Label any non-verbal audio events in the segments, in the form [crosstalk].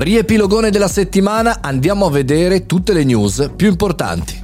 Riepilogone della settimana, andiamo a vedere tutte le news più importanti.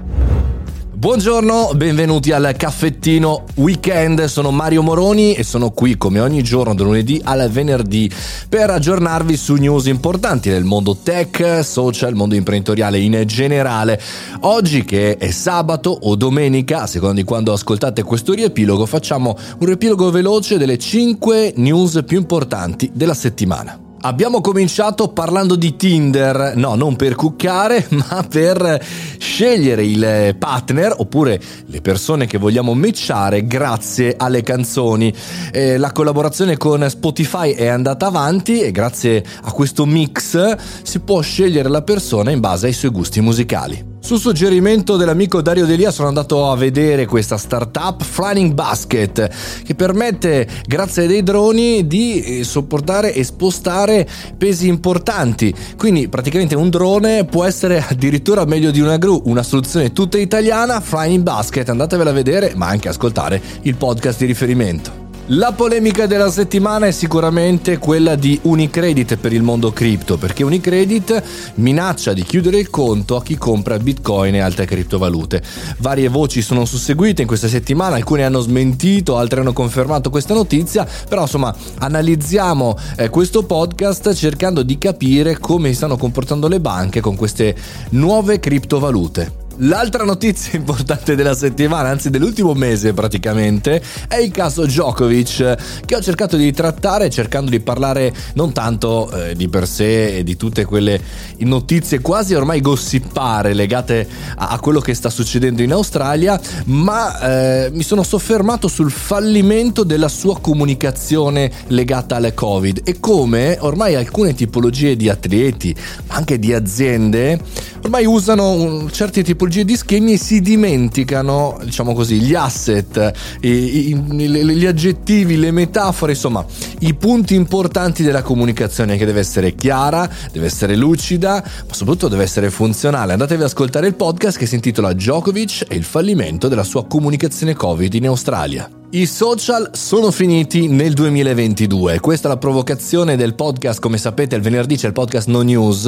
Buongiorno, benvenuti al caffettino weekend, sono Mario Moroni e sono qui come ogni giorno da lunedì al venerdì per aggiornarvi su news importanti nel mondo tech, social, mondo imprenditoriale in generale. Oggi che è sabato o domenica, a seconda di quando ascoltate questo riepilogo, facciamo un riepilogo veloce delle 5 news più importanti della settimana. Abbiamo cominciato parlando di Tinder, no, non per cuccare, [laughs] ma per scegliere il partner oppure le persone che vogliamo matchare grazie alle canzoni. Eh, la collaborazione con Spotify è andata avanti e grazie a questo mix si può scegliere la persona in base ai suoi gusti musicali. Su suggerimento dell'amico Dario Delia sono andato a vedere questa startup Flying Basket che permette grazie a dei droni di eh, sopportare e spostare pesi importanti. Quindi praticamente un drone può essere addirittura meglio di una gru, una soluzione tutta italiana, Flying Basket, andatevela a vedere ma anche ascoltare il podcast di riferimento. La polemica della settimana è sicuramente quella di Unicredit per il mondo cripto, perché Unicredit minaccia di chiudere il conto a chi compra bitcoin e altre criptovalute. Varie voci sono susseguite in questa settimana, alcune hanno smentito, altre hanno confermato questa notizia, però insomma analizziamo eh, questo podcast cercando di capire come si stanno comportando le banche con queste nuove criptovalute. L'altra notizia [laughs] importante della settimana, anzi dell'ultimo mese praticamente, è il caso Djokovic, che ho cercato di trattare cercando di parlare non tanto eh, di per sé e di tutte quelle notizie quasi ormai gossipare legate a, a quello che sta succedendo in Australia, ma eh, mi sono soffermato sul fallimento della sua comunicazione legata alle Covid. E come ormai alcune tipologie di atleti, ma anche di aziende, ormai usano un, certi tipologie tipologie di schemi e si dimenticano, diciamo così, gli asset, i, i, gli aggettivi, le metafore, insomma, i punti importanti della comunicazione che deve essere chiara, deve essere lucida, ma soprattutto deve essere funzionale. Andatevi ad ascoltare il podcast che si intitola Djokovic e il fallimento della sua comunicazione Covid in Australia. I social sono finiti nel 2022, questa è la provocazione del podcast, come sapete il venerdì c'è il podcast No News,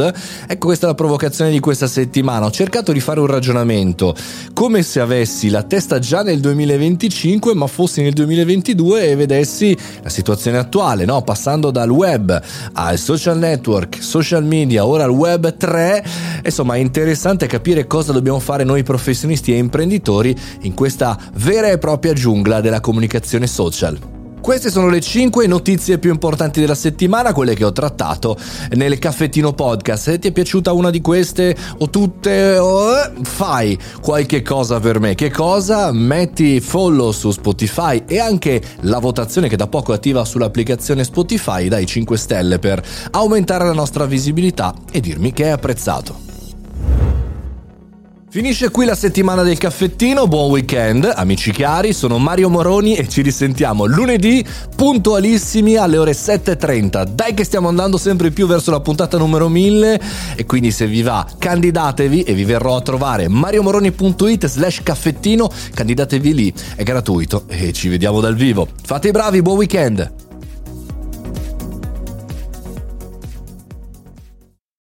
ecco questa è la provocazione di questa settimana, ho cercato di fare un ragionamento, come se avessi la testa già nel 2025 ma fossi nel 2022 e vedessi la situazione attuale, no? passando dal web al social network, social media, ora al web 3, insomma è interessante capire cosa dobbiamo fare noi professionisti e imprenditori in questa vera e propria giungla della comunicazione comunicazione social. Queste sono le 5 notizie più importanti della settimana, quelle che ho trattato nel caffettino podcast. Se ti è piaciuta una di queste o tutte, oh, fai qualche cosa per me. Che cosa? Metti follow su Spotify e anche la votazione che da poco attiva sull'applicazione Spotify dai 5 stelle per aumentare la nostra visibilità e dirmi che hai apprezzato. Finisce qui la settimana del caffettino, buon weekend, amici cari, sono Mario Moroni e ci risentiamo lunedì puntualissimi alle ore 7.30. Dai che stiamo andando sempre più verso la puntata numero 1000 e quindi se vi va candidatevi e vi verrò a trovare mariomoroni.it slash caffettino, candidatevi lì, è gratuito e ci vediamo dal vivo. Fate i bravi, buon weekend!